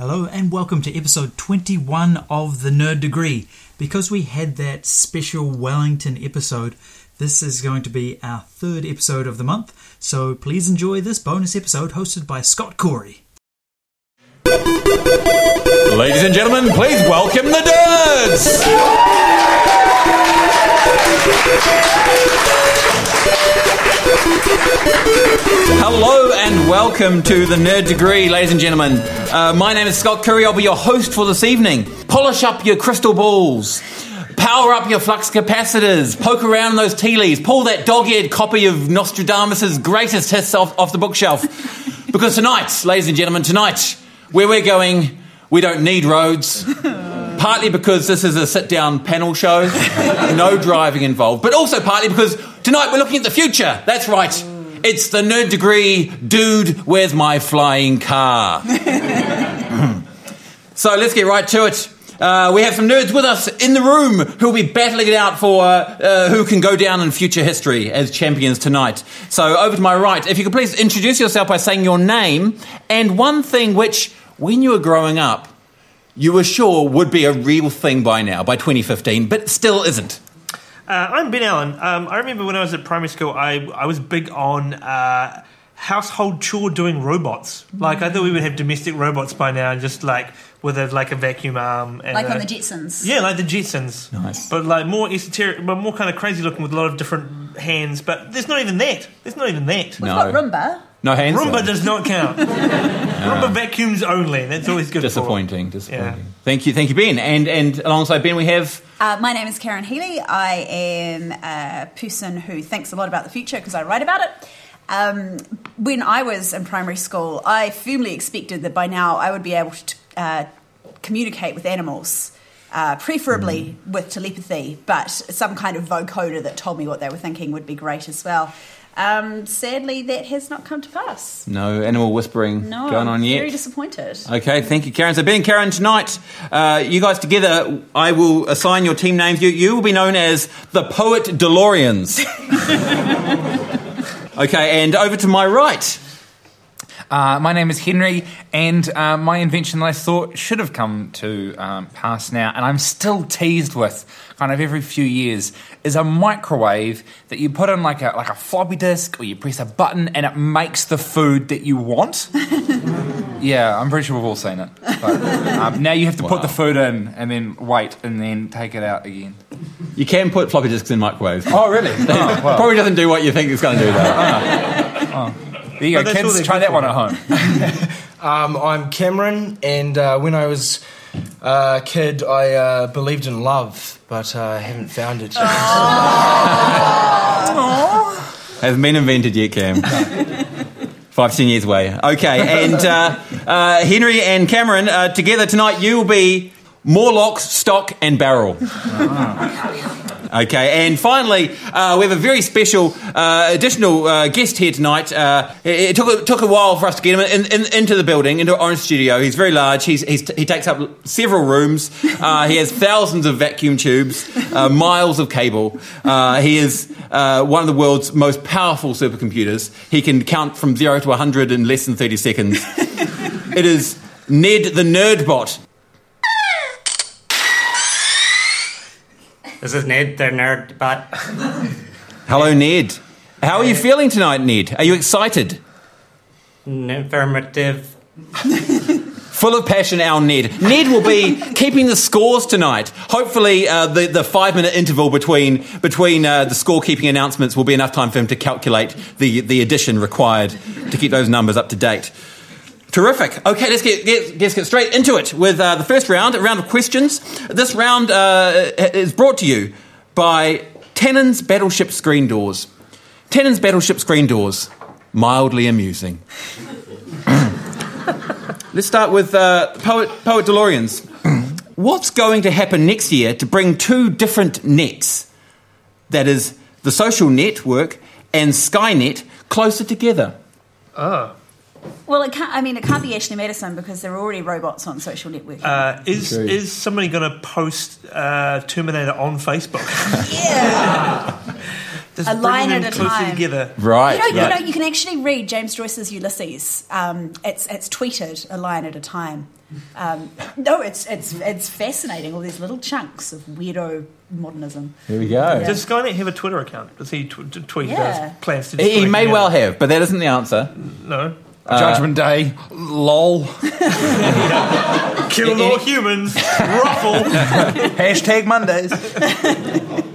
Hello and welcome to episode 21 of The Nerd Degree. Because we had that special Wellington episode, this is going to be our third episode of the month, so please enjoy this bonus episode hosted by Scott Corey. Ladies and gentlemen, please welcome the Nerds! Hello and welcome to the Nerd Degree, ladies and gentlemen. Uh, my name is Scott Curry. I'll be your host for this evening. Polish up your crystal balls. Power up your flux capacitors. Poke around those tea leaves. Pull that dog-eared copy of Nostradamus's greatest hits off, off the bookshelf. Because tonight, ladies and gentlemen, tonight, where we're going, we don't need roads. Partly because this is a sit down panel show, no driving involved, but also partly because tonight we're looking at the future. That's right. It's the nerd degree, dude, where's my flying car? so let's get right to it. Uh, we have some nerds with us in the room who will be battling it out for uh, uh, who can go down in future history as champions tonight. So, over to my right, if you could please introduce yourself by saying your name and one thing which, when you were growing up, you were sure would be a real thing by now, by 2015, but still isn't. Uh, I'm Ben Allen. Um, I remember when I was at primary school, I, I was big on uh, household chore doing robots. Like, I thought we would have domestic robots by now, just like with a, like a vacuum arm. And Like a- on the Jetsons. Yeah, like the Jetsons. Nice. But like more esoteric, but more kind of crazy looking with a lot of different hands. But there's not even that. There's not even that. We've No. got Roomba. No hands. Roomba though. does not count. Roomba vacuums only. That's always good. for. Disappointing, disappointing. Yeah. Thank you, thank you, Ben. And and alongside Ben, we have Uh, my name is Karen Healy. I am a person who thinks a lot about the future because I write about it. Um, when I was in primary school, I firmly expected that by now I would be able to uh, communicate with animals, uh, preferably with telepathy, but some kind of vocoder that told me what they were thinking would be great as well. Um, sadly, that has not come to pass. no animal whispering No, going on yet. very disappointed. Okay, thank you, Karen. So, Ben Karen, tonight, uh, you guys together, I will assign your team names. You, you will be known as the Poet DeLoreans. okay, and over to my right. Uh, my name is Henry, and uh, my invention that I thought should have come to um, pass now, and I'm still teased with kind of every few years, is a microwave that you put in like a like a floppy disk, or you press a button, and it makes the food that you want. yeah, I'm pretty sure we've all seen it. But, um, now you have to put the food in, and then wait, and then take it out again. You can put floppy disks in microwaves. Oh, really? oh, well. Probably doesn't do what you think it's going to do, though. There you go, But kids. Try that one at home. Um, I'm Cameron, and uh, when I was a kid, I uh, believed in love, but uh, I haven't found it yet. Hasn't been invented yet, Cam. Five, ten years away. Okay, and uh, uh, Henry and Cameron, uh, together tonight, you will be Morlocks, Stock, and Barrel. Okay, and finally, uh, we have a very special uh, additional uh, guest here tonight. Uh, it, it took, a, took a while for us to get him in, in, into the building, into Orange Studio. He's very large. He's, he's, he takes up several rooms. Uh, he has thousands of vacuum tubes, uh, miles of cable. Uh, he is uh, one of the world's most powerful supercomputers. He can count from zero to 100 in less than 30 seconds. it is Ned the Nerdbot. This is Ned, the nerd bot. Hello, Ned. How are you feeling tonight, Ned? Are you excited? Affirmative. Full of passion, our Ned. Ned will be keeping the scores tonight. Hopefully, uh, the, the five minute interval between, between uh, the scorekeeping announcements will be enough time for him to calculate the, the addition required to keep those numbers up to date. Terrific. Okay, let's get, get, let's get straight into it with uh, the first round, a round of questions. This round uh, is brought to you by Tennant's Battleship Screen Doors. Tennant's Battleship Screen Doors, mildly amusing. Let's start with uh, Poet, Poet DeLoreans. What's going to happen next year to bring two different nets, that is, the social network and Skynet, closer together? Well, it can't. I mean, it can't be Ashley Madison because there are already robots on social networking. Uh, is is somebody going to post uh, Terminator on Facebook? yeah. Just a bringing line at a closer time. together. Right. You know, you know, you can actually read James Joyce's Ulysses. Um, it's it's tweeted a line at a time. Um, no, it's it's it's fascinating. All these little chunks of weirdo modernism. Here we go. Does Skynet have a Twitter account? Does he tw- t- tweet Yeah. his plans to He, he may well have, but that isn't the answer. No. Uh, Judgment Day, lol. Kill all humans. Ruffle. Hashtag Mondays.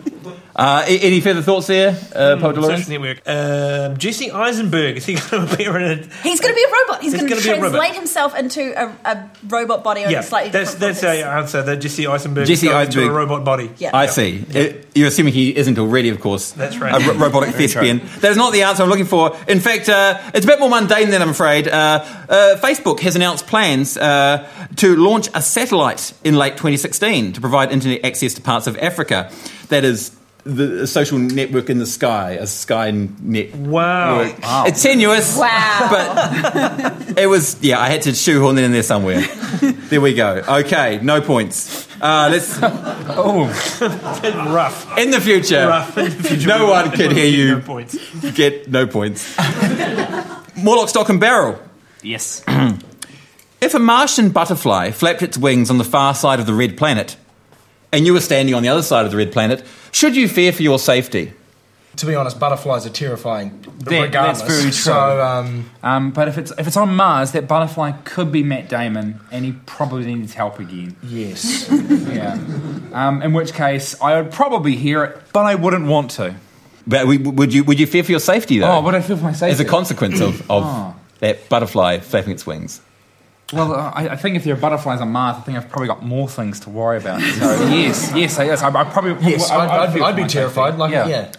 Uh, any further thoughts there, uh, Poet Dolores? Social network. Um, Jesse Eisenberg. Is he going to appear in it? He's going to be a robot. He's, He's going to be a robot. translate himself into a, a robot body on Yeah, a slightly that's different that's process. our answer. That Jesse Eisenberg Jesse is going into a robot body. Yeah. I see. Uh, You're assuming he isn't already, of course. That's right. A ro- robotic thespian. That is not the answer I'm looking for. In fact, uh, it's a bit more mundane than I'm afraid. Uh, uh, Facebook has announced plans uh, to launch a satellite in late 2016 to provide internet access to parts of Africa. That is the social network in the sky, a sky net. Wow. network. It's tenuous. Wow. But it was, yeah, I had to shoehorn it in there somewhere. there we go. Okay, no points. Uh, let's, oh, Rough. in the future, Rough. In the future, no one can hear you No points. get no points. Morlock, stock, and barrel. Yes. If a Martian butterfly flapped its wings on the far side of the red planet, and you were standing on the other side of the red planet, should you fear for your safety? To be honest, butterflies are terrifying. That- regardless. that's very true. So, um, Um, but if it's if it's on Mars, that butterfly could be Matt Damon, and he probably needs help again. yes. Yeah. Um, in which case, I would probably hear it, but I wouldn't want to. But we- would you would you fear for your safety though? Oh, would I fear for my safety? as a consequence of, of Oh. that butterfly flapping its wings. Well, uh, I, I think if there are butterflies on Mars, I think I've probably got more things to worry about. So yes, yes, yes. I, I probably Yes, I- I'd, I'd, I'd be terrified. Like, yeah.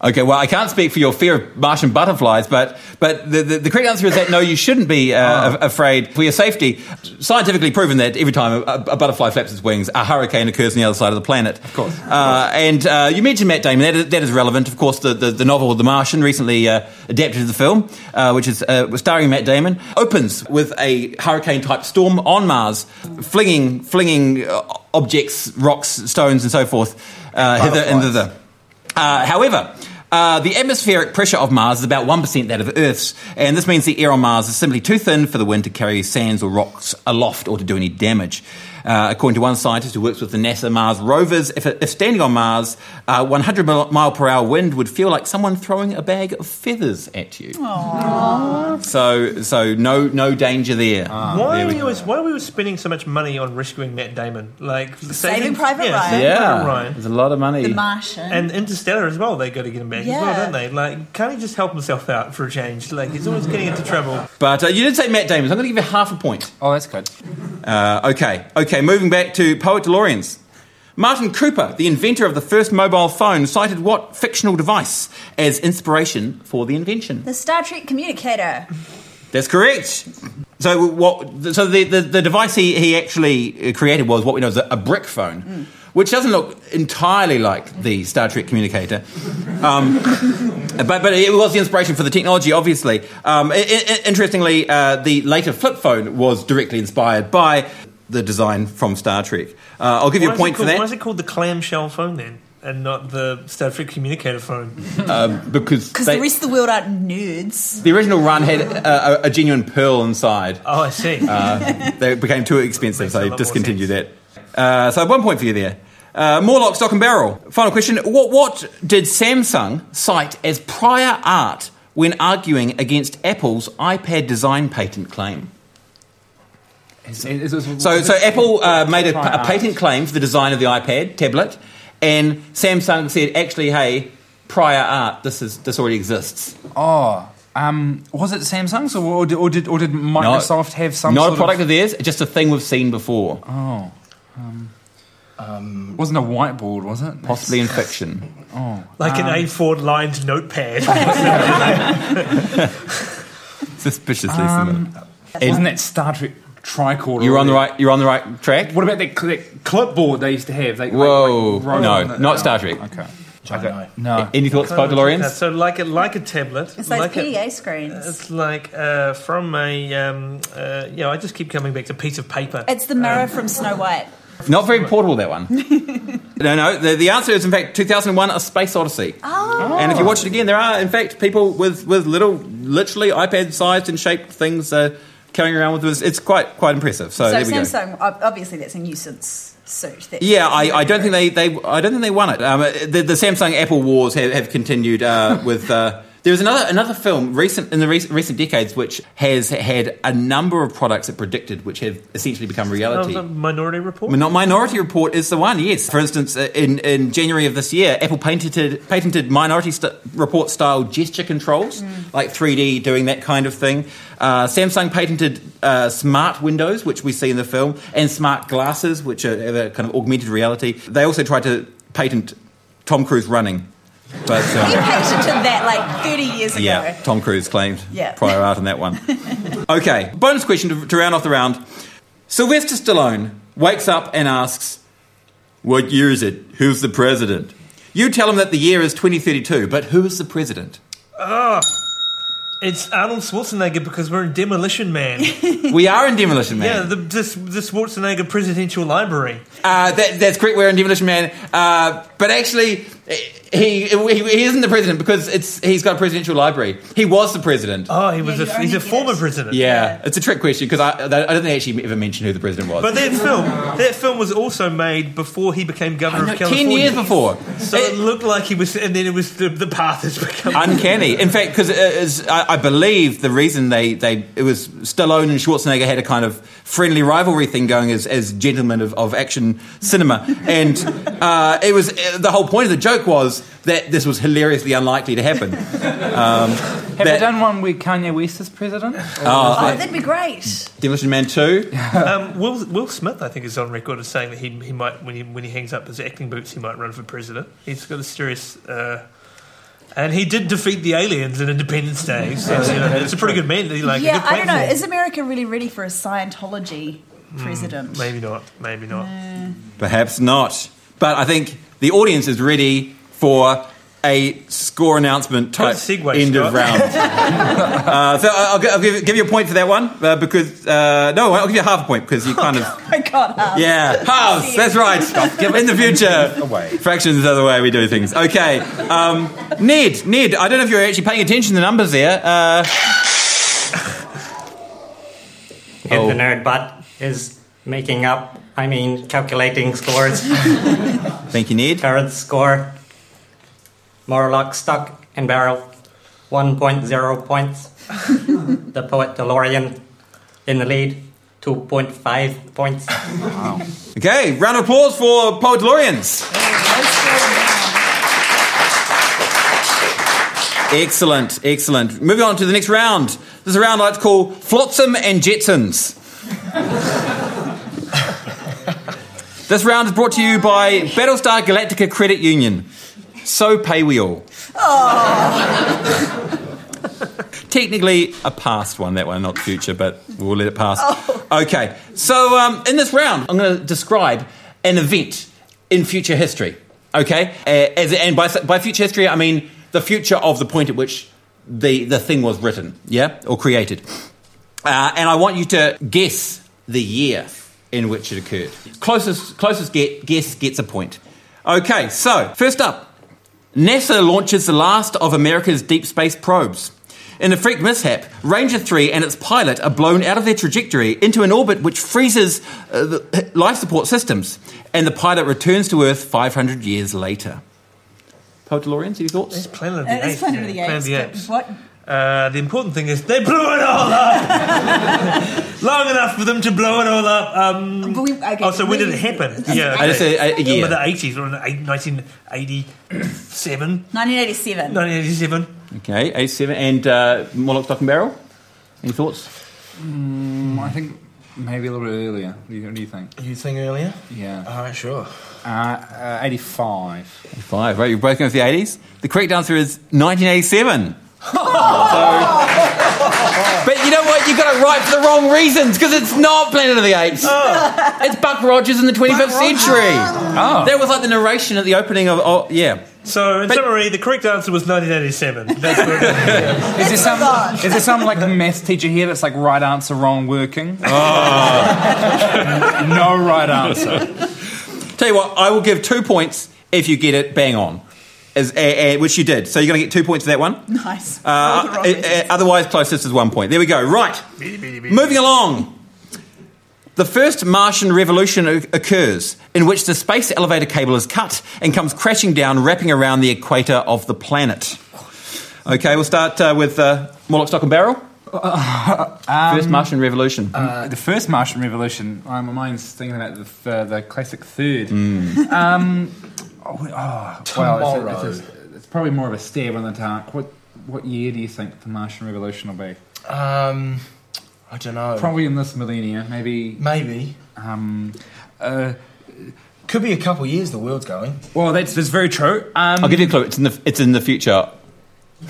Okay, well, I can't speak for your fear of Martian butterflies, but but the, the, the correct answer is that no, you shouldn't be uh, af- afraid for your safety. Scientifically proven that every time a, a butterfly flaps its wings, a hurricane occurs on the other side of the planet. Of course. Uh, and uh, you mentioned Matt Damon. That is, that is relevant. Of course, the, the, the novel The Martian, recently uh, adapted to the film, uh, which is uh, starring Matt Damon, opens with a hurricane-type storm on Mars, flinging flinging objects, rocks, stones, and so forth uh, hither and thither. Uh, however, uh, the atmospheric pressure of Mars is about 1% that of Earth's, and this means the air on Mars is simply too thin for the wind to carry sands or rocks aloft or to do any damage. Uh, according to one scientist who works with the NASA Mars rovers, if, if standing on Mars, uh, 100 mile mile per hour wind would feel like someone throwing a bag of feathers at you. So, so no, no danger there. Why There are we we always, why are we spending so much money on rescuing Matt Damon? Like Saving Private yeah, Ryan. Saving Yeah, Private Ryan. there's a lot of money. The Martian. And Interstellar as well, they got to get him back as well, Yeah. don't they? Like, can't he just help himself out for a change? Like, he's always getting into trouble. But uh, you did say Matt Damon, so I'm going to give you half a point. Oh, that's good. Uh, okay, okay, moving back to Poet DeLoreans. Martin Cooper, the inventor of the first mobile phone, cited what fictional device as inspiration for the invention? the Star Trek communicator. That's correct. So what? So the, the, the device he, he actually created was what we know as a, a brick phone, which doesn't look entirely like the Star Trek communicator, um, but but it was the inspiration for the technology. Obviously, um, i- i- interestingly, uh, the later flip phone was directly inspired by the design from Star Trek. Uh, I'll give you a is it point for that Why is it called the clamshell phone then? And not the Star Trek communicator phone. because Because they- the rest of the world aren't nerds. the original run had a, a, a genuine pearl inside. Oh, I see. Uh, they became too expensive, so they lot more discontinued that. Uh, so one point for you there. Uh, Morlock, stock and barrel. Final question: What what did Samsung cite as prior art when arguing against Apple's iPad design patent claim? Is- is- is- So so Apple uh, made a, a patent claim for the design of the iPad tablet, and Samsung said, actually, hey, prior art, this is this already exists. Oh, um, was it Samsung's or, or, did, or did or did Microsoft have some Not a product of, of theirs, just a thing we've seen before, Oh, um, wasn't a whiteboard, was it? possibly in fiction. oh, like Um, an A4 lined notepad. Suspiciously Um, similar. wasn't that Star Trek tricorder? You're on the right. You're on the right track. What about that, cl- that clipboard they used to have? They, Whoa. like, wrote No, on it? not Star Trek. Okay. Don't Okay. No. Any thoughts, about DeLoreans? So like a like a tablet. It's those like a- PDA screens. It's like uh, from a um, uh, yeah. I just keep coming back to a piece of paper. It's the mirror from Snow White. Not very portable, that one. no, no. The, the answer is, in fact, 2001 A Space Odyssey. Oh, And if you watch it again, there are, in fact, people with, with little, literally iPad-sized and shaped things uh, carrying around with this. It's quite quite impressive. So, So there we. Samsung, ob- obviously, that's a nuisance suit. Yeah, I, I don't think they, they I don't think they won it. Um, the, the Samsung Apple wars have, have continued uh, with. Uh, there was another another film recent in the recent, recent decades which has had a number of products that predicted which have essentially become That was reality. a Minority Report. Not Minority Report is the one, yes. For instance, uh, in, in January of this year, Apple patented, patented Minority st- Report style gesture controls, like 3D doing that kind of thing. Uh, Samsung patented uh, smart windows, which we see in the film, and smart glasses, which are, have a kind of augmented reality. They also tried to patent Tom Cruise running. But, He um, patented that like 30 years ago. yeah, Tom Cruise claimed Yeah. prior art on that one. okay, bonus question to, to round off the round. Sylvester Stallone wakes up and asks, What year is it? Who's the president? You tell him that the year is 2032, but who is the president? Ah, It's Arnold Schwarzenegger because we're in Demolition Man. We are in Demolition Man. yeah, the, the, the Schwarzenegger Presidential Library. Uh, that, that's correct. We're in Demolition Man, uh, but actually, he, he he isn't the president because it's he's got a presidential library. He was the president. Oh, he was Yeah, a, you he's a only former get- president. yeah, it's a trick question because I, I don't think they actually ever mentioned who the president was. But that film, that film was also made before he became governor No, of California. ten years before. So it looked like he was, and then it was the, the path has become. uncanny. In fact, because I, I believe the reason they, they it was Stallone and Schwarzenegger had a kind of friendly rivalry thing going as, as gentlemen of, of action cinema, and uh, it was the whole point of the joke was that this was hilariously unlikely to happen. Um, Have that- they done one with Kanye West as president? Oh, uh, that'd be great. Demolition Man Two. Um, Will Will Smith, I think, is on record as saying that he he might when he when he hangs up his acting boots, he might run for president. He's got a serious. Uh, and he did defeat the aliens in Independence Day, so you know, it's a pretty good man. He, like, yeah, good I don't know. Is America really ready for a Scientology president? Maybe not. Maybe not. Perhaps not, but I think the audience is ready for a score announcement type Good segue, end of round. uh, so I'll, I'll give, give you a point for that one uh, because uh, no, I'll give you half a point because you kind of I can't have. yeah halves. That's right. In the future, away. fractions are the way we do things. Okay, um, Ned, Ned, I don't know if you're actually paying attention to the numbers there. Uh, Hit Oh. the nerd butt is making up, I mean, calculating scores. Think you, need? Current score, Morlock stuck and barrel, 1.0 points. the poet DeLorean in the lead, 2.5 points. Okay, round of applause for Poet DeLoreans. Excellent, excellent. Moving on to the next round. This is a round I like to call Flotsam and Jetsons. This round is brought to you by Battlestar Galactica Credit Union. So pay we all. Technically a past one, that one, not future, but we'll let it pass. Okay, so um, in this round, I'm going to describe an event in future history. Okay, uh, as, and by, by future history, I mean the future of the point at which the, the thing was written, yeah, or created. Uh, and I want you to guess the year in which it occurred. Closest, closest get, guess gets a point. Okay, so first up, NASA launches the last of America's deep space probes. In a freak mishap, Ranger 3 and its pilot are blown out of their trajectory into an orbit which freezes uh, the life support systems, and the pilot returns to Earth 500 years later. Poet DeLoreans, any thoughts? It's Planet of the Uh, Apes. It's Planet of the Planet Apes. of the Apes. What? Uh, the important thing is they blew it all up. Long enough for them to blow it all up. Um, But we- okay, oh, so when did we- it happen? Yeah, I just say a, a year. The 80s, or in 1987? 1987. 1987? Okay, 87. And uh, Morlock, Stock and Barrel? Any thoughts? I think maybe a little bit earlier. What do you, what do you think? You think earlier? Yeah. Alright, sure. Uh, uh, 85. Five, right? You're both going for the 80s? The correct answer is 1987. So, but you know what? You got it right for the wrong reasons because it's not Planet of the Apes. Oh. It's Buck Rogers in the 25th century. Oh. oh. That was like the narration at the opening of. Oh, yeah. So, in But- summary, the correct answer was 1987. That's what it is. Is there some is there some like math teacher here that's like right answer wrong working? Oh. no right answer. Tell you what, I will give two points if you get it bang on. As, uh, uh, which you did. So you're going to get two points for that one. Nice. Uh, All the wrong uh, uh, otherwise, closest is one point. There we go. Right. Moving along. The first Martian revolution o- occurs, in which the space elevator cable is cut and comes crashing down, wrapping around the equator of the planet. Okay, we'll start uh, with uh, Morlock, Stock and Barrel. first Martian revolution. Uh, the first Martian Revolution. Uh, my mind's thinking about the f- uh, the classic third. Um, oh, oh, well, it's, a, it's, a, it's probably more of a stab in the dark. What what year do you think the Martian Revolution will be? Um, I don't know. Probably in this millennia, maybe. Maybe. Um, uh, Could be a couple years the world's going. well, that's that's very true. Um, I'll give you a clue. It's in the, it's in the future.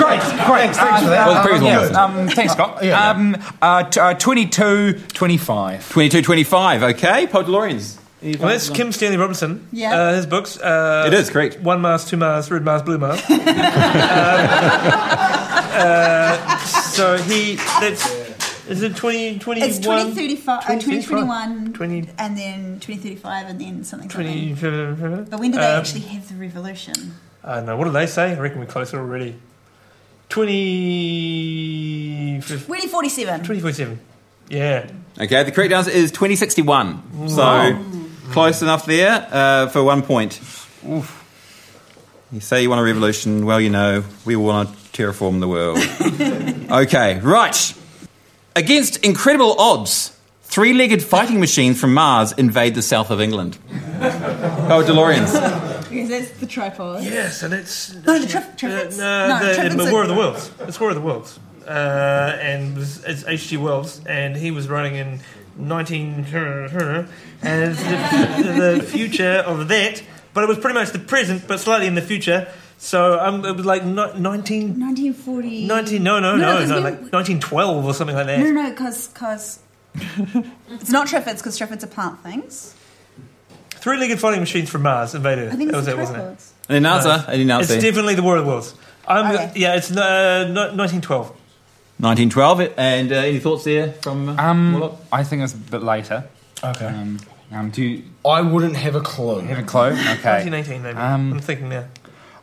Great, great. thanks for that. Well, the previous one. Um, thanks, Scott. Yeah. Um, uh, t- uh, 22, 25. 22 25. Okay, Pod DeLoreans. Well, that's Kim Stanley Robinson. Yeah. Uh, his books. Uh, It is, correct. One Mars, Two Mars, Red Mars, Blue Mars. um, uh, so he. That's. Is it 20, 21? It's 2035, uh, 2035. 2021, 20 and then 2035, and then something, 20, something. But when do they um, actually have the revolution? I don't know. What do they say? I reckon we're closer already. 20. 2047. 2047. Yeah. Okay, the correct answer is 2061. So close enough there uh, for one point. You say you want a revolution. Well, you know, we want to terraform the world. okay, right. Against incredible odds, three legged fighting machines from Mars invade the south of England. Oh, DeLoreans. Because that's the tripod. Yes, and it's. No, the Trif- Triffids? Uh, No, the, Triffids the are- War of the Worlds. It's War of the Worlds. Uh, and it's it's H.G. Wells, and he was running in 19. And the, the future of that, but it was pretty much the present, but slightly in the future. So um, it was like no- 19. 1940. 19 no, no, No, no, there's no, no- like 1912 or something like that. No, no, because Cause it's not Triffids, because Triffids are plant things. Three legged fighting machines from Mars invaded. I think that was it, wasn't it? tripods. Any answer? Any It's definitely the War of the Worlds. I'm, Okay. Yeah, it's uh, 1912. 1912. And uh, any thoughts there from uh, Um, I think it's a bit later. Okay. Um, um, do you I wouldn't have a clue. have a clue? Okay. 1918 maybe. Um, I'm thinking now.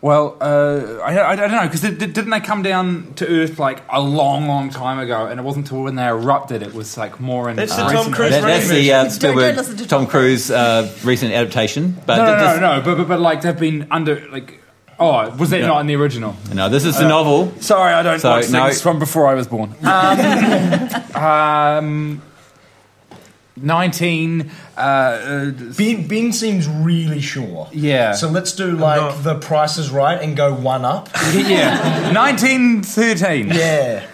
Well, uh, I, I, I don't know because did, didn't they come down to Earth like a long, long time ago? And it wasn't until when they erupted it was like more in. That's the recent Tom Cruise That, that's the uh, Don't- don't Spielberg listen to Tom Tom Cruise uh, recent adaptation. But No, no, th- no, this- no, But, but but like they've been under like. Oh, was that not in the original? no, this is the novel. Sorry, I don't So, watch no. things from before I was born. Um, um, Nineteen. Uh, uh, Ben, ben seems really sure. Yeah. So let's do like not. the price is right and go one up. yeah, nineteen thirteen. Yeah.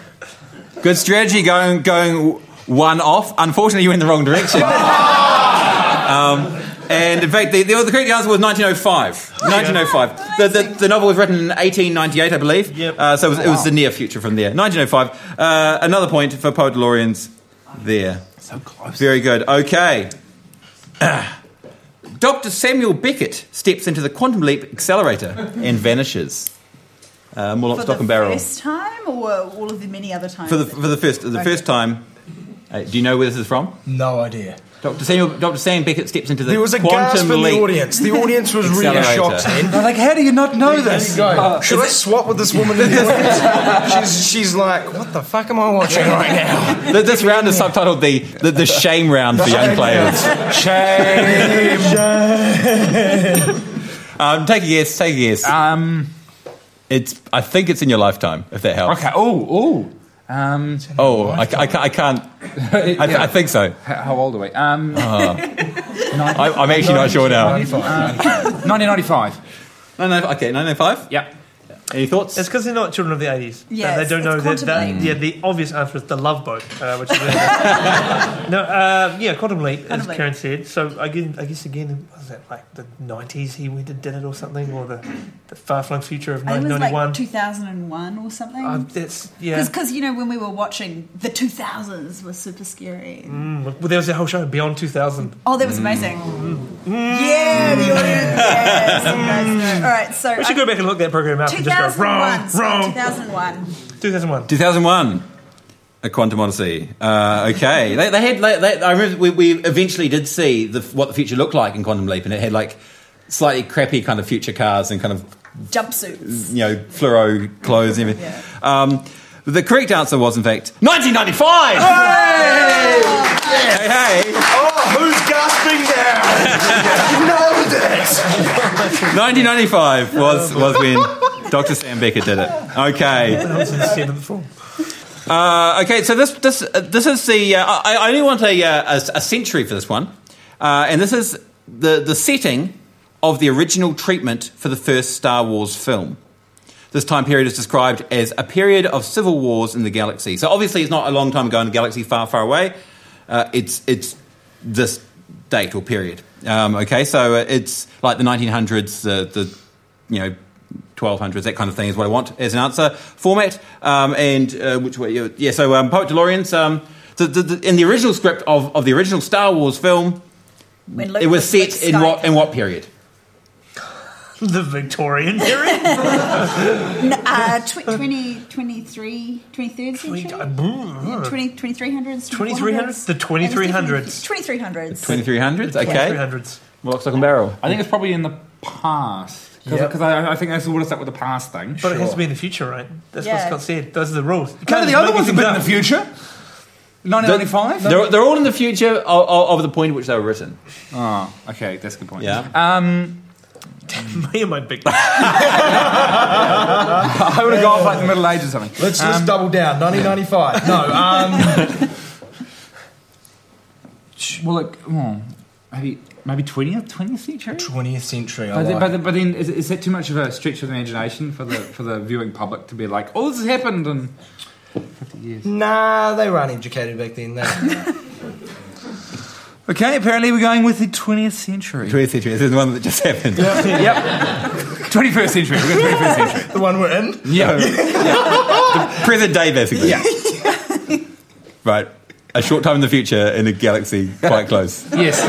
Good strategy going going one off. Unfortunately, you went in the wrong direction. um, and in fact, the, the, the correct answer was 1905. 1905. The, the, the novel was written in 1898, I believe. Yep. Uh, so it was, it was the near future from there. 1905. Uh, another point for Poe DeLoreans there. So close. Very good. Okay. Dr. Samuel Beckett steps into the quantum leap accelerator and vanishes. Uh, more like For stock the and barrel. first time, or all of the many other times? For the for the first the Okay. first time. Uh, do you know where this is from? No idea. Dr. Samuel Dr. Sam Beckett steps into the There was a quantum gasp in leap. the audience. The audience was really Accelerator. shocked then. They're like, how do you not know this? you go. Should I swap with this woman in the audience? She's, she's like, what the fuck am I watching right now? Th- This round is subtitled the, the, the shame round for young players. Shame. Um, take a guess. Take a guess. um. It's. I think it's in your lifetime. If that helps. Okay. Oh. Oh. Um. Oh, I, I, I can't. I, th- I think so. How, old are we? Um. I, I'm actually not sure now. 1995. No, no. Okay, 905. Yep. Any thoughts? It's because they're not children of the 80s. Yeah, they don't know that, that. Yeah, the obvious answer is the Love Boat, uh, which is no, uh, yeah, Quantum Leap, as Quantum Leap. Karen said. So I guess, I guess again, was that like the 90s? He went and did it or something, or the, the far flung future of I think it was like 1991. 2001 or something. Uh, that's yeah. Because you know when we were watching the 2000s was super scary. Mm, well, there was a whole show Beyond 2000. Oh, that was amazing. Yeah, the audience. Yes, you guys. All right, so We should go back and look that program up and just go wrong, so wrong. 2001. 2001. 2001. A Quantum Odyssey. Uh, okay, they, they had. They, they, I remember we, we eventually did see the, what the future looked like in Quantum Leap, and it had like slightly crappy kind of future cars and kind of Jumpsuits. you know fluoro clothes and everything. Um, the correct answer was in fact 1995. Hey, hey. Oh, who's gasping now? Nailed it! 1995 was was when Dr. Sam Beckett did it. Okay. I was in seventh form. Uh, okay, so this this uh, this is the. Uh, I, I only want a, uh, a a century for this one, uh, and this is the the setting of the original treatment for the first Star Wars film. This time period is described as a period of civil wars in the galaxy. So obviously, it's not a long time ago in a galaxy far, far away. Uh, it's it's this date or period. Um, okay, so it's like the 1900s, the the you know 1200s, that kind of thing is what I want as an answer format. Um, and uh, which way? Yeah, so um, Poet DeLorean's. Um, the, the, the, in the original script of, of the original Star Wars film, When it was Luke set in what in what period? The Victorian period. Uh, tw- 20, 23, 23rd century? uh, 20, 2300s? 2300s? The 2300s. 2300s. 2300s. Okay. 2300s. Lock, stock, and barrel. I think it's probably in the past. Because Yep. I, I think that's what it's up with the past thing. But it has to be in the future, right? That's Yeah. what Scott said. Those are the rules. You None can't of the other ones have been in the future. 1995? They're, they're all in the future of, of, of the point at which they were written. Oh, okay, that's a good point. Yeah. Um, Me and my big. I would have gone for like the Middle Ages or something. Let's let's double down. 1995. No, um, Well, like, oh, maybe maybe 20th, 20th century? 20th century. I But then, like. but, then, but then is, is that too much of a stretch of the imagination for the for the viewing public to be like, oh, this has happened in 50 years? Nah, they were uneducated back then. They, Okay, apparently we're going with the 20th century. 20th century. This is the one that just happened. yep. 21st century. We're going 21st century. the one we're in. Yeah. Present day, basically. Yeah. right. A short time in the future in a galaxy quite close. yes.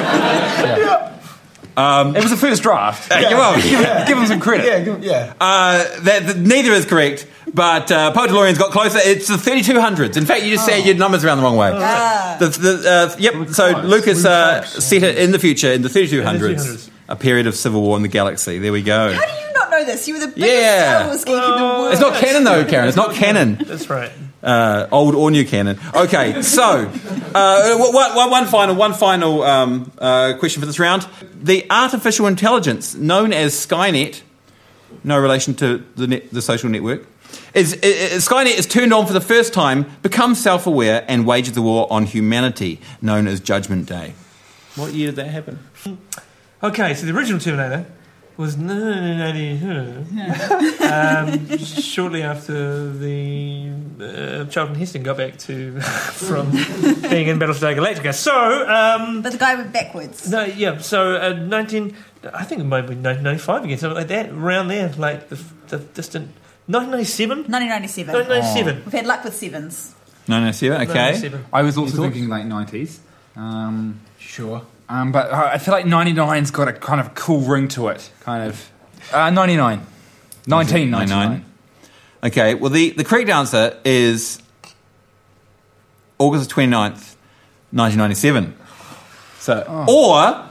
Um, it was the first draft. Hey, come on. Give, give them some credit. Yeah, good- yeah. Uh, that, that- neither is correct, but uh, Poet DeLorean's got closer. It's the 3200s. In fact, you just said your numbers around the wrong way. The, the, uh, yep, so Lucas uh, set it in the future, in the 3200s, 3200s. a period of civil war in the galaxy. There we go. How do you not know this? You were the biggest Yeah. Star Wars geek in the world. It's not canon, though, Karen. It's not canon. That's right. Uh, old or new canon. Okay, so uh, one, one- one final, one final um, uh, question for this round: the artificial intelligence known as Skynet, no relation to the net, the social network, is, i i- Skynet is turned on for the first time, becomes self-aware, and wages the war on humanity, known as Judgment Day. What year did that happen? Okay, so the original Terminator was 1990, um, shortly after the uh, Charlton Heston got back to from being in Battlestar Galactica. So, um, But the guy went backwards. no, yeah, so uh, 19, I think it might be 1995 again, something like that, around there, like the, the distant 1997. 1997. 1997. We've had luck with sevens. No, no, see Okay. 1997. I was also thinking late 90s. Um, Sure. Um, but I feel like 99's got a kind of cool ring to it. Kind of. Uh, 99. 1999. Okay, well, the, the correct answer is August 29th, 1997. So, or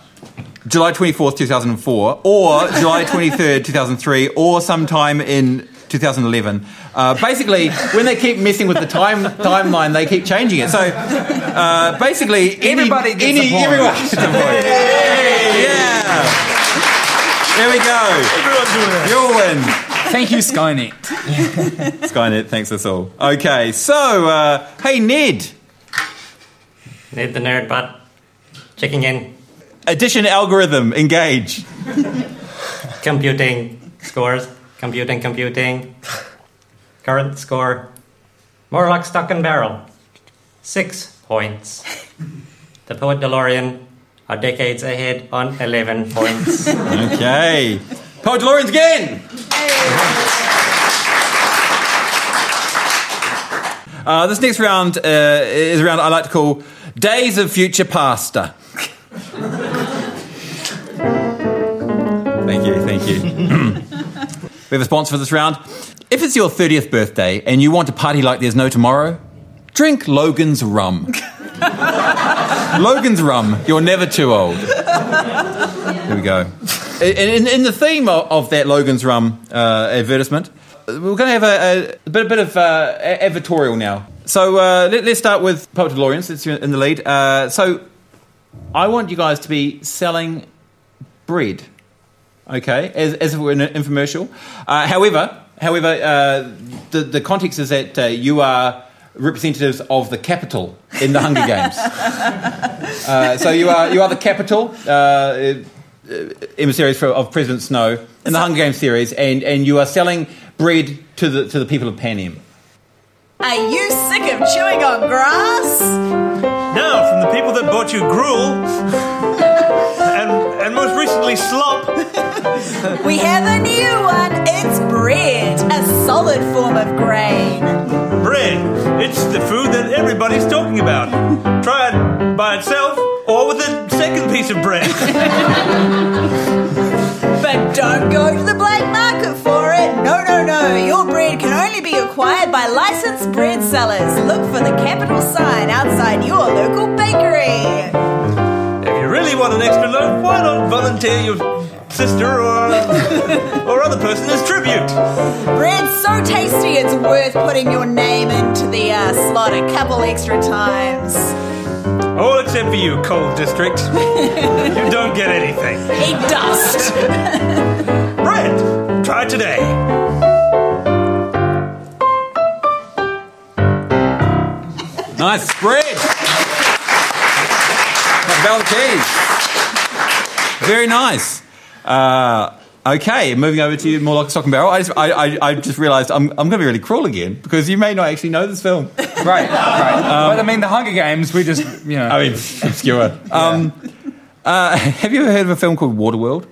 July 24th, 2004, or July 23rd, 2003, or sometime in 2011. Uh, basically, when they keep messing with the time timeline, they keep changing it. So, uh, basically, any, Everybody gets any, a point. everyone gets a point. Yeah. There we go. Everyone's doing that. You'll win. Thank you, Skynet. Skynet thanks us all. Okay, so uh, hey Ned, Need the nerd butt. Checking in. addition algorithm engage. Computing scores. Computing, computing. Current score. More like stock and barrel. Six points. The poet DeLorean are decades ahead on 11 points. Okay, Poet DeLoreans again. Uh, this next round uh, is a round I like to call Days of Future Pasta. thank you, thank you. we have a sponsor for this round. If it's your 30th birthday and you want to party like there's no tomorrow, drink Logan's rum. Logan's rum, you're never too old. Here we go. in, in the theme of, of that Logan's Rum uh, advertisement, we're going to have a, a bit, a bit of uh, advertorial now. So uh, let, us start with Poet DeLorean, since you're in the lead. Uh, so I want you guys to be selling bread, okay, as, as if we're in an infomercial. Uh, however, however, uh, the, the context is that uh, you are representatives of the Capitol in the Hunger Games. Uh, so you are you are the Capitol. Uh, uh, emissaries for, of President Snow in the Hunger Games series, and, and you are selling bread to the to the people of Panem. Are you sick of chewing on grass? Now, from the people that bought you gruel and, and most recently slop, We have a new one. It's bread, a solid form of grain. bread. It's the food that everybody's talking about. Try it by itself or with a second piece of bread. But don't go to the black market for it. No, no, no. Your bread can only be acquired by licensed bread sellers. Look for the Capitol sign outside your local bakery. if you really want an extra loaf, why not volunteer your sister or, or other person as tribute? Bread's so tasty, it's worth putting your name into the uh, slot a couple extra times. All except for you, Coal District. you don't get anything. Eat dust. Bread! Try today. Nice bread. Bell Keys. Very nice. Uh, okay, moving over to you, more like stock and barrel. I just, I, I, I just realised I'm, I'm going to be really cruel again because you may not actually know this film. Right, right. but I mean, the Hunger Games, we just, you know. I mean, obscure. Um, uh, have you ever heard of a film called Waterworld?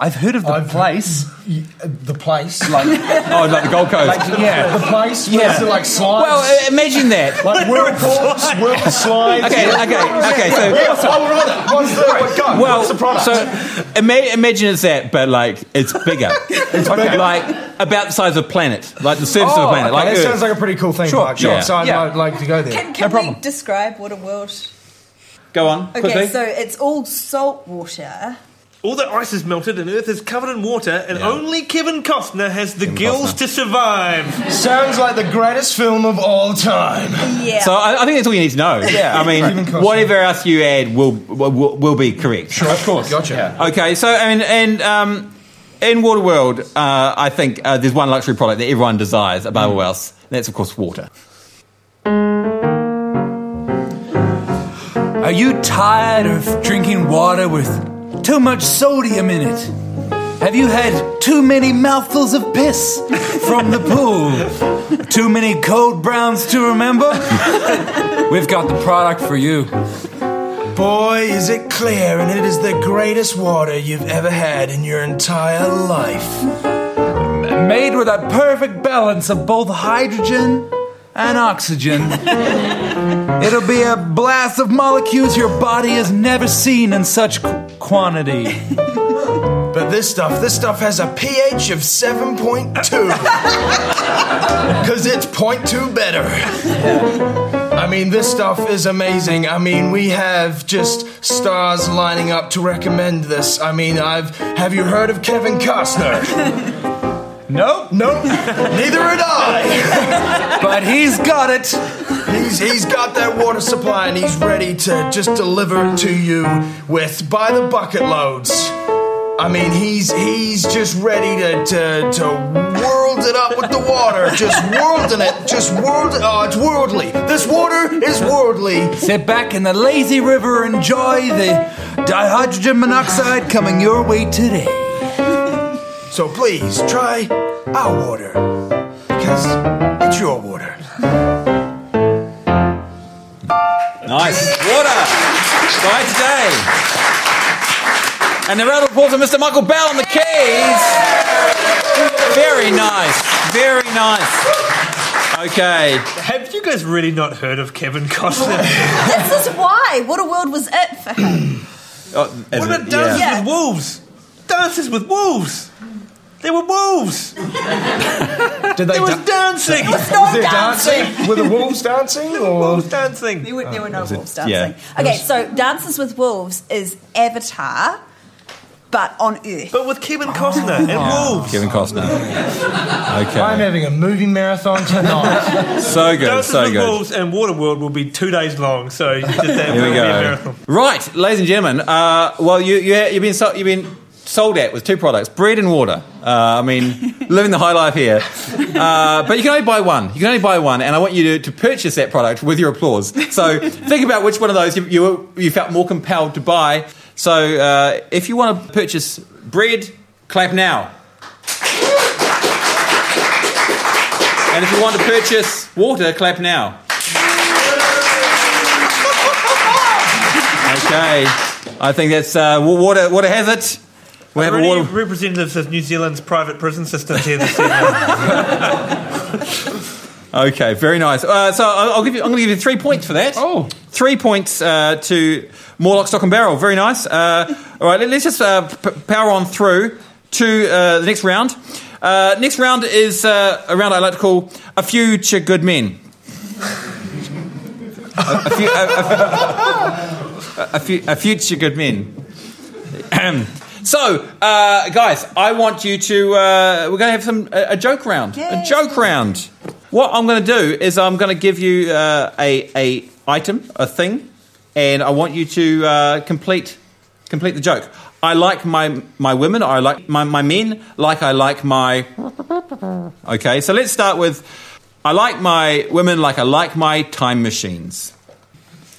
I've heard of the I've- place. Y- uh, The place, like Oh, like the Gold Coast. Yeah. the place, Yeah. is it like slides? well, uh, imagine that. like whirlpools, whirl slides. Okay, okay, okay. So Yeah, oh, right. What's the what, go? Well, What's the product? so ima- imagine it's that, but like it's bigger. it's bigger. like about the size of a planet, like the surface of Oh, a planet. okay, like that Earth. sounds like a pretty cool thing. Sure, park. Sure, yeah. so I'd Yeah. like- like to go there. Can, can No problem. we describe Waterworld? Go on, Okay, quickly. so it's all salt water. All the ice is melted and Earth is covered in water, and Yeah. only Kevin Costner has the gills Costner. to survive. Sounds like the greatest film of all time. Yeah. So I, I think that's all you need to know. Yeah. I mean, Kevin whatever else you add will will, will be correct. Sure, of course. Gotcha. Okay, so I mean, and um, in Waterworld, uh, I think uh, there's one luxury product that everyone desires above all else. And that's of course water. Are you tired of drinking water with too much sodium in it? Have you had too many mouthfuls of piss from the pool? Too many code browns to remember? We've got the product for you. Boy, is it clear, and it is the greatest water you've ever had in your entire life. Made with a perfect balance of both hydrogen and oxygen. It'll be a blast of molecules your body has never seen in such qu- quantity. But this stuff, this stuff has a pH of 7.2. Because it's 0.2 better. I mean, this stuff is amazing. I mean, we have just stars lining up to recommend this. I mean, I've. Have you heard of Kevin Costner? Nope. Nope. Neither had I. But he's got it. He's, he's got that water supply and he's ready to just deliver it to you with by the bucket loads. I mean, he's he's just ready to to, to world it up with the water, just worlding it, just world. Oh, it's worldly. This water is worldly. Sit back in the lazy river, and enjoy the dihydrogen monoxide coming your way today. So please try our water because it's your water. Nice water. Right today. And the round of applause for Mr. Michael Bell on the keys. Very nice. Very nice. Okay. Have you guys really not heard of Kevin Costner? this is why What a world was it for him. Oh, as what a- about Dances Yeah. with Wolves? Dances with Wolves! They were wolves! Did they? There was da- dancing! no was there dancing. dancing? Were the wolves dancing? Or Wolves dancing! There were, there were no wolves dancing. yeah. Okay, so Dances with Wolves is Avatar, but on Earth. But with Kevin Costner and wolves. Kevin Costner. Okay. I'm having a movie marathon tonight. So good, Dances so with good. Wolves and Waterworld will be two days long, so just have Here to we be a go. marathon. Right, ladies and gentlemen. Uh, well, you, you you've been so, you've been sold at with two products: bread and water. Uh, I mean, living the high life here. Uh, but you can only buy one. You can only buy one, and I want you to, to purchase that product with your applause. So think about which one of those you you, you felt more compelled to buy. So uh, if you want to purchase bread, clap now. And if you want to purchase water, clap now. Okay, I think that's uh, wa- water. Water has it. We Are have there a any representatives of New Zealand's private prison systems here this evening? Okay, very nice. Uh, so I'll, I'll give you. I'm going to give you three points for that. Oh. three points uh, to Morlock, Stock and Barrel. Very nice. Uh, all right, let, us just uh, p- power on through to uh, the next round. Uh, next round is uh, a round I like to call a future good men. a, a, few, a, a, a, few, a future good men. So, uh, guys, I want you to. Uh, we're going to have some a, a joke round. A joke round. What I'm going to do is I'm going to give you uh, a a item, a thing, and I want you to uh, complete complete the joke. I like my my women. I like my, my men. Like I like my. Okay, so let's start with. I like my women like I like my time machines.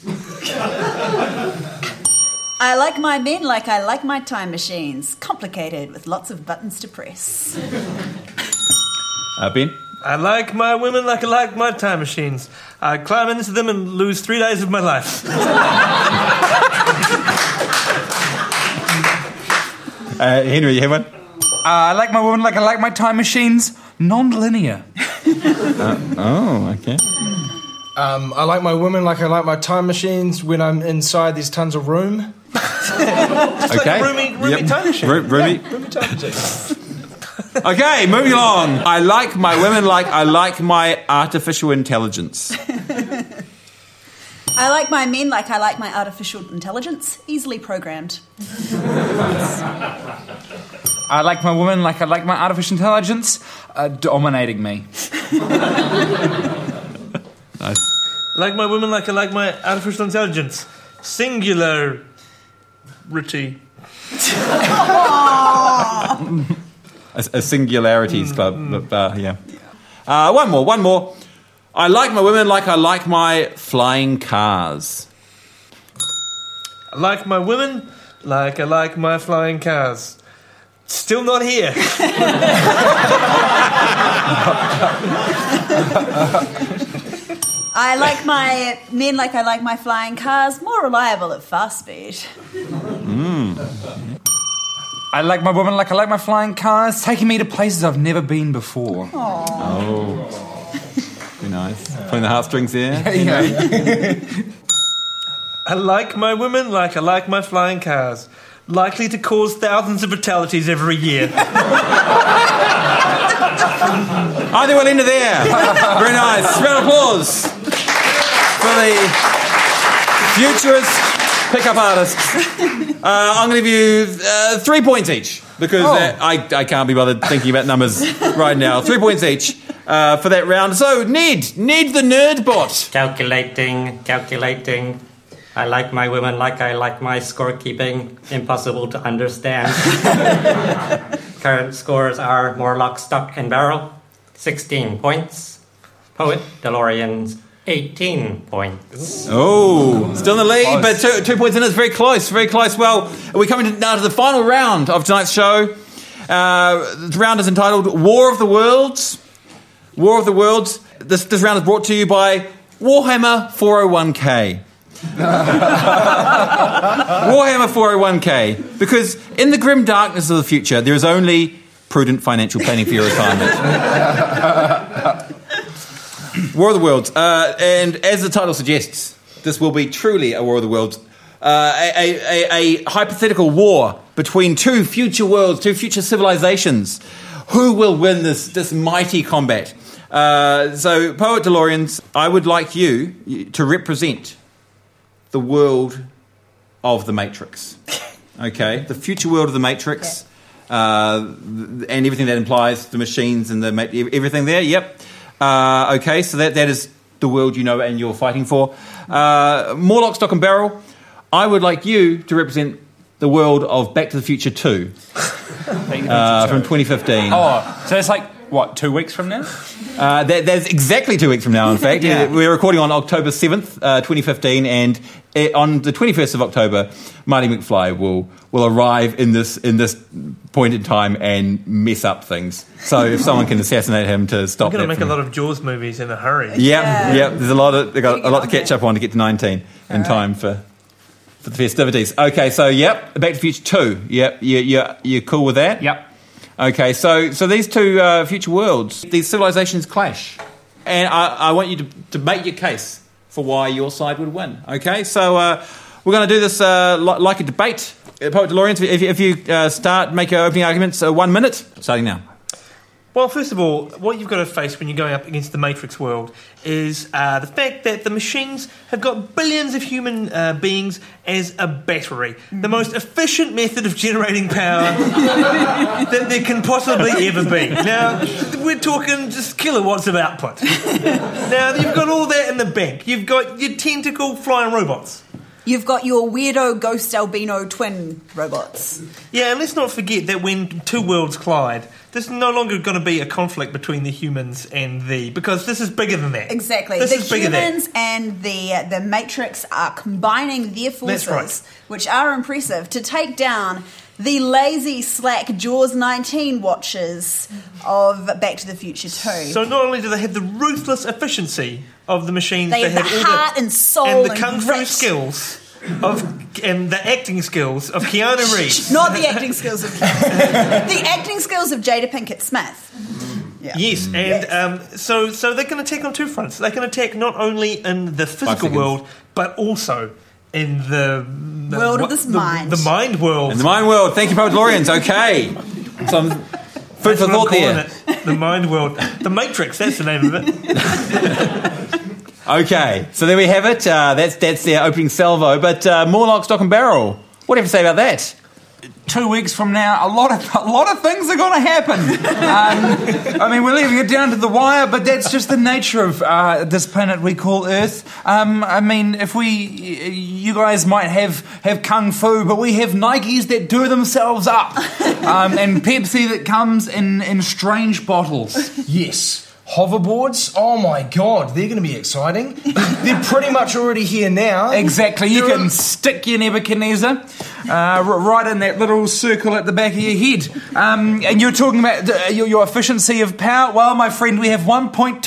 I like my men like I like my time machines. Complicated with lots of buttons to press. Uh, ben. I like my women like I like my time machines. I climb into them and lose three days of my life. Uh, Henry, you have one? Uh, I like my woman like I like my time machines. Non-linear. Oh, okay. Um, I like my women like I like my time machines. When I'm inside, there's tons of room. Okay. roomy- roomy time machine. Roo- roomy. Roomy time machine. Okay, moving along. I like my women like I like my artificial intelligence. I like my men like I like my artificial intelligence. Easily programmed. I like my woman like I like my artificial intelligence uh, dominating me. Nice. Like my women like I like my artificial intelligence. Singular. Ritty. A, a singularities club. but, Uh, yeah. Uh, one more, one more. I like my women like I like my flying cars. I like my women like I like my flying cars. Still not here. I like my men like I like my flying cars. More reliable at fast speed. I like my woman like I like my flying cars, taking me to places I've never been before. Oh. Very nice. Putting the heartstrings there. I like my women like I like my flying cars. Likely to cause thousands of fatalities every year. I think we'll end it there. Very nice. Round of applause for the futurist pickup artists. Uh, I'm going to give you uh, three points each because uh, I, I can't be bothered thinking about numbers right now. Three points each uh, for that round. So, Ned, Ned the nerd bot. Calculating, calculating. I like my women like I like my scorekeeping. Impossible to understand. Current scores are Morlock, Stock and Barrel, 16 points. Poet DeLorean's 18 points. Oh, still in the lead, but two, two points in It's very close, very close. Well, we're coming to, now to the final round of tonight's show. Uh, the round is entitled War of the Worlds. War of the Worlds. This, this round is brought to you by Warhammer 401k. Warhammer 401k. Because in the grim darkness of the future, there is only prudent financial planning for your retirement. War of the Worlds. Uh, and as the title suggests, this will be truly a War of the Worlds. Uh, a, a, a, hypothetical war between two future worlds, two future civilizations. Who will win this, this mighty combat? Uh, so, Poet DeLoreans, I would like you to represent the world of the Matrix. Okay, the future world of the Matrix, uh, and everything that implies the machines and the ma- everything there. Yep. Uh, okay, so that that is the world you know and you're fighting for. Uh, Morlock, Stock and Barrel. I would like you to represent the world of Back to the Future Two uh, from 2015. Oh, so it's like what two weeks from now? Uh, that, that's exactly two weeks from now, in fact. Yeah. We're recording on October 7th, uh, 2015, and uh, on the 21st of October, Marty McFly will, will arrive in this, in this point in time and mess up things. So if someone can assassinate him to stop I'm going to that make a lot of Jaws movies in a hurry. Yep, Yeah. yep. There's a lot of they got Gotta a lot to catch up on to get to 19 in time for for the festivities. Okay, so yep, Back to the Future 2. Yep, you you you're cool with that? Yep. Okay, so so these two uh, future worlds, these civilizations clash, and I, I want you to, to make your case for why your side would win. Okay, so uh, we're going to do this uh, li- like a debate. Uh, Poet DeLorean, if you, if you uh, start, make your opening arguments. Uh, one minute, starting now. Well, first of all, what you've got to face when you're going up against the Matrix world is uh, the fact that the machines have got billions of human uh, beings as a battery. The most efficient method of generating power that there can possibly ever be. Now, we're talking just kilowatts of output. now, you've got all that in the bank. You've got your tentacle flying robots. You've got your weirdo ghost albino twin robots. Yeah, and let's not forget that when two worlds collide, there's no longer going to be a conflict between the humans and the because this is bigger than that. Exactly. This the is bigger than humans and the the Matrix are combining their forces, right. which are impressive, to take down the lazy, slack Jaws 19 watchers of Back to the Future 2. So not only do they have the ruthless efficiency of the machines, They have the all heart and soul and the and kung fu skills of and the acting skills of Keanu Reeves. Not the acting skills of the acting skills of Jada Pinkett Smith. Yeah. Yes, and Yes. Um, so so they can attack on two fronts. They can attack not only in the physical world, but also in the, the World of this the, mind. the mind world. In the mind world, thank you, Poet DeLoreans. Okay, some food That's for what I'm thought calling there. it. The mind world, the Matrix. That's the name of it. Okay, so there we have it. Uh, that's that's their opening salvo. But uh, Morlock, Stock and Barrel. What do you have to say about that? Two weeks from now, a lot of a lot of things are going to happen. Um, I mean, we're leaving it down to the wire, but that's just the nature of uh, this planet we call Earth. Um, I mean, if we, you guys might have have kung fu, but we have Nikes that do themselves up, um, and Pepsi that comes in in strange bottles. Yes. Hoverboards, oh my god, they're going to be exciting. They're pretty much already here now. Exactly. You They're can a- stick your Nebuchadnezzar uh, right in that little circle at the back of your head. Um, and you're talking about uh, your, your efficiency of power. Well, my friend, we have 1.21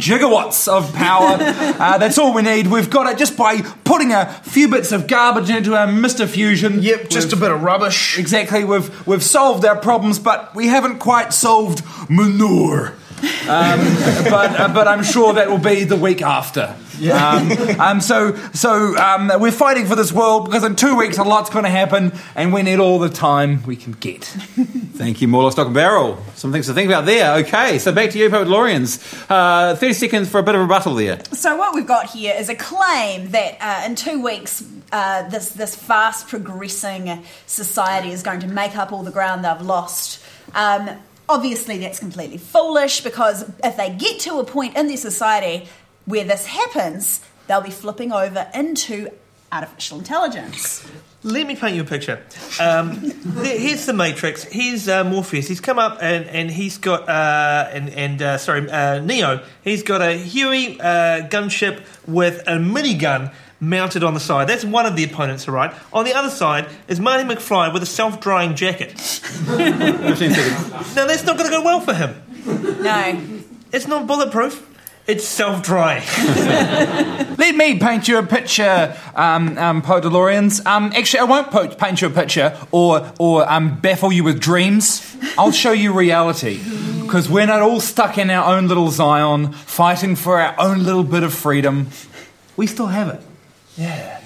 gigawatts of power. uh, that's all we need. We've got it just by putting a few bits of garbage into our Mr. Fusion. Yep, just a bit of rubbish. Exactly. We've we've solved our problems, but we haven't quite solved manure. Um, but uh, but I'm sure that will be the week after. Um, um, so so um, we're fighting for this world because in two weeks a lot's going to happen, and we need all the time we can get. Thank you, Morlock, Stock and Barrel. Some things to think about there. Okay, so back to you, Poet DeLoreans. Uh, 30 seconds for a bit of rebuttal there. So what we've got here is a claim that uh, in two weeks, uh, this this fast progressing society is going to make up all the ground they've lost. Um, obviously, that's completely foolish because if they get to a point in their society where this happens, they'll be flipping over into artificial intelligence. Let me paint you a picture. Um, here's the Matrix. Here's uh, Morpheus. He's come up and, and he's got uh, and and uh, sorry uh, Neo. He's got a Huey uh, gunship with a minigun mounted on the side. That's one of the opponents, all right. On the other side is Marty McFly with a self-drying jacket. 15 seconds. Now that's not going to go well for him. No. It's not bulletproof. It's self-drying. Let me paint you a picture, um, um, Poe DeLoreans. Um, actually, I won't po- paint you a picture or or um, baffle you with dreams. I'll show you reality. Because we're not all stuck in our own little Zion, fighting for our own little bit of freedom. We still have it. Yeah.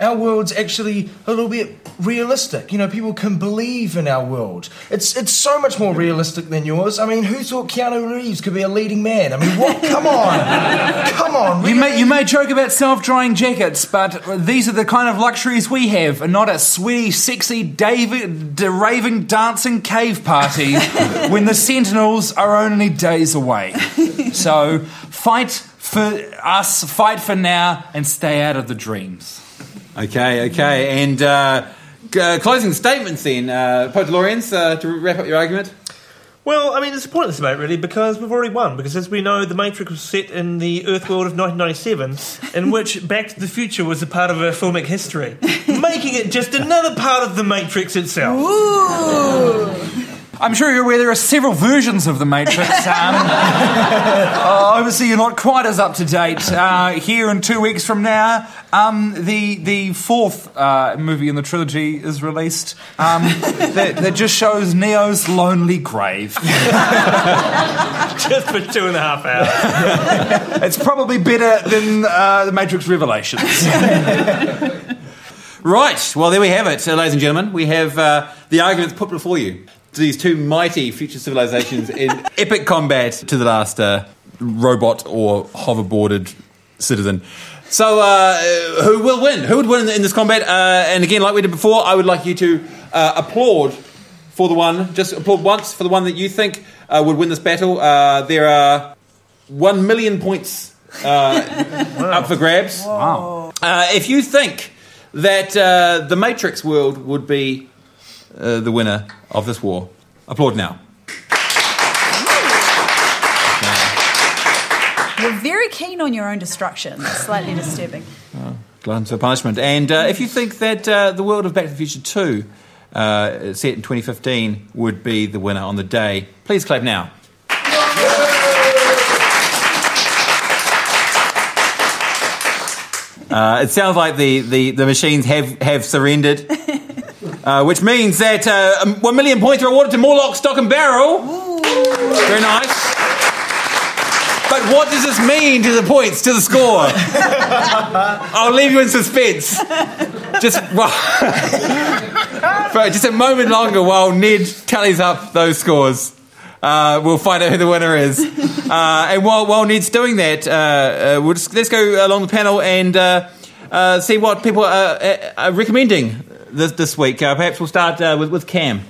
our world's actually a little bit realistic. You know, people can believe in our world. It's it's so much more realistic than yours. I mean, who thought Keanu Reeves could be a leading man? I mean, what? Come on, come on. You may, you may joke about self drying jackets, but these are the kind of luxuries we have, and not a sweaty, sexy, David, d- raving, dancing cave party when the Sentinels are only days away. So fight for us, fight for now, and stay out of the dreams. Okay, okay. And uh, g- uh, closing statements then, uh, Poet DeLoreans, uh, to wrap up your argument. Well, I mean, it's a pointless debate, really, because we've already won. Because as we know, The Matrix was set in the Earth world of 1997, in which Back to the Future was a part of our filmic history, making it just another part of The Matrix itself. I'm sure you're aware there are several versions of The Matrix. Um, uh, obviously, you're not quite as up to date. Uh, here in two weeks from now, um, the the fourth uh, movie in the trilogy is released um, that, that just shows Neo's lonely grave. just for two and a half hours. It's probably better than uh, The Matrix Revelations. Right, well, there we have it, ladies and gentlemen. We have uh, the arguments put before you. These two mighty future civilizations in epic combat to the last uh, robot or hoverboarded citizen. So, uh, who will win? Who would win in this combat? Uh, and again, like we did before, I would like you to uh, applaud for the one, just applaud once for the one that you think uh, would win this battle. Uh, there are one million points uh, up for grabs. Wow. Uh, if you think that uh, the Matrix world would be uh, the winner of this war, applaud now. You're very keen on your own destruction. Slightly disturbing. Glutton for punishment. And uh, if you think that uh, the world of Back to the Future 2, uh, set in 2015, would be the winner on the day, please clap now. Uh, it sounds like the, the, the machines have, have surrendered, uh, which means that uh, um, one million points are awarded to Morlock, Stock and Barrel. Very nice. But what does this mean to the points, to the score? I'll leave you in suspense. Just, well, for just a moment longer while Ned tallies up those scores. Uh, we'll find out who the winner is. Uh, and while, while Ned's doing that, uh, uh, we'll just, let's go along the panel and uh, uh, see what people are, are recommending this, this week. Uh, perhaps we'll start uh, with, with Cam.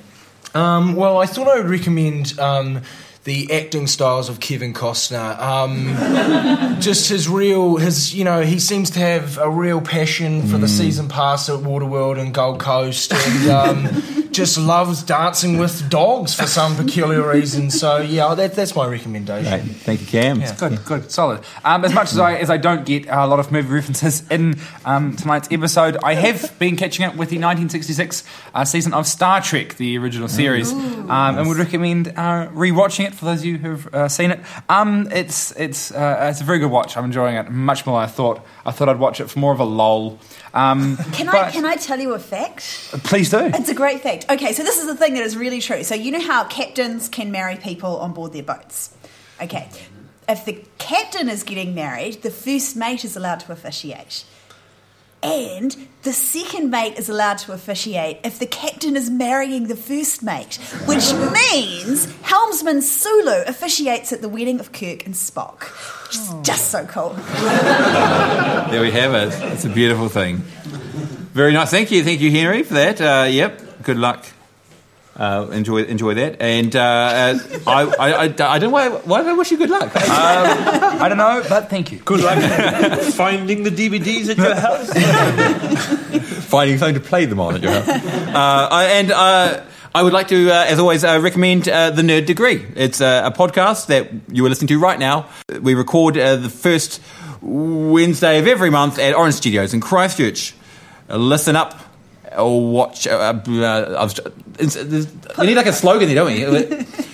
Um, well, I thought I would recommend um, the acting styles of Kevin Costner. Um, just his real, his you know, he seems to have a real passion for the season pass at Waterworld and Gold Coast, and um, just loves dancing with dogs for some peculiar reason. So yeah, that, that's my recommendation. Right. Thank you, Cam. Good, good, solid. Um, as much as I as I don't get a lot of movie references in um, tonight's episode, I have been catching up with the 1966 uh, season of Star Trek, the original series, um, and would recommend uh, rewatching it for those of you who've uh, seen it. Um, it's it's uh, it's a very good watch. I'm enjoying it much more than I thought. I thought I'd watch it for more of a lull. Um, Can I can I tell you a fact? Please do. It's a great fact. Okay, so this is the thing that is really true. So you know how captains can marry people on board their boats. Okay, if the captain is getting married, the first mate is allowed to officiate. And the second mate is allowed to officiate if the captain is marrying the first mate, which means helmsman Sulu officiates at the wedding of Kirk and Spock. Just so cool. There we have it. It's a beautiful thing. Very nice. Thank you. Thank you, Henry, for that. Uh, yep. Good luck. Uh, enjoy enjoy that. And uh, uh, I, I, I, I don't know why, why did I wish you good luck? I don't know, but thank you. Good luck finding the DVDs at your house. finding something to play them on at your house. Uh, I, and uh, I would like to, uh, as always, uh, recommend uh, The Nerd Degree. It's uh, a podcast that you are listening to right now. We record uh, the first Wednesday of every month at Orange Studios in Christchurch. Uh, listen up. Or watch. Uh, uh, I was, it's, it's, we need like a slogan there, don't we?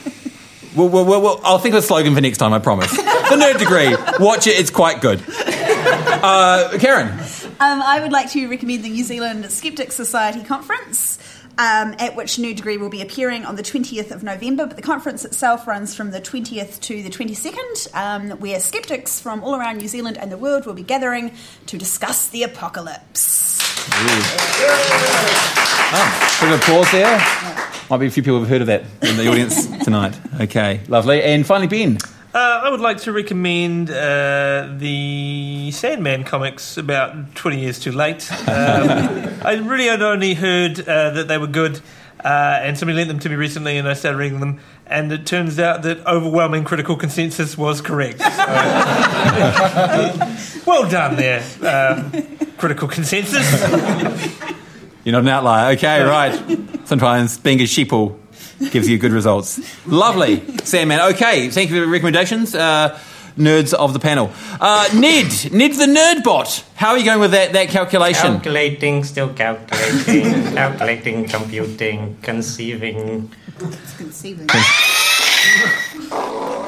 Well, well, well, well, I'll think of a slogan for next time, I promise. The Nerd Degree. Watch it, it's quite good. Uh, Karen. Um, I would like to recommend the New Zealand Skeptics Society conference. Um, at which Nerd Degree will be appearing on the 20th of November, but the conference itself runs from the 20th to the 22nd, um, where skeptics from all around New Zealand and the world will be gathering to discuss the apocalypse. Oh, bit of applause there. Might be a few people who've heard of that in the audience tonight. Okay, lovely. And finally, Ben. Uh, I would like to recommend uh, the Sandman comics about 20 years too late. Um, I really had only heard uh, that they were good, uh, and somebody lent them to me recently, and I started reading them, and it turns out that overwhelming critical consensus was correct. So, well done there, um, critical consensus. You're not an outlier. Okay, right. Sometimes being a sheeple gives you good results. Lovely, Sandman. Okay, thank you for the recommendations, uh, nerds of the panel. Uh, Ned, Ned the Nerdbot. How are you going with that, that calculation? Calculating, still calculating, calculating, computing, conceiving, Conceiving.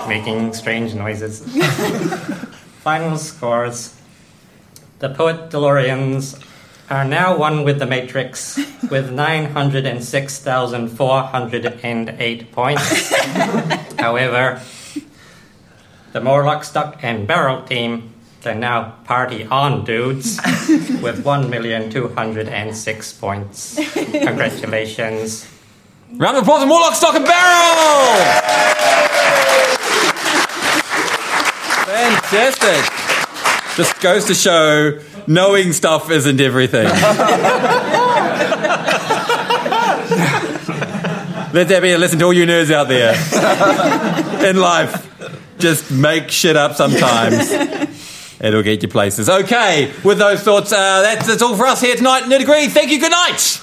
making strange noises. Final scores. The Poet DeLoreans are now one with the Matrix with 906,408 points. However, the Morlock Stock and Barrel team can now party on, dudes, with 1,206 points. Congratulations. Round of applause for Morlock, Stock and Barrel! Fantastic. Just goes to show knowing stuff isn't everything. Let that be a lesson to all you nerds out there in life. Just make shit up sometimes. It'll get you places. Okay, with those thoughts, uh, that's, that's all for us here tonight. Nerd Degree, thank you, good night.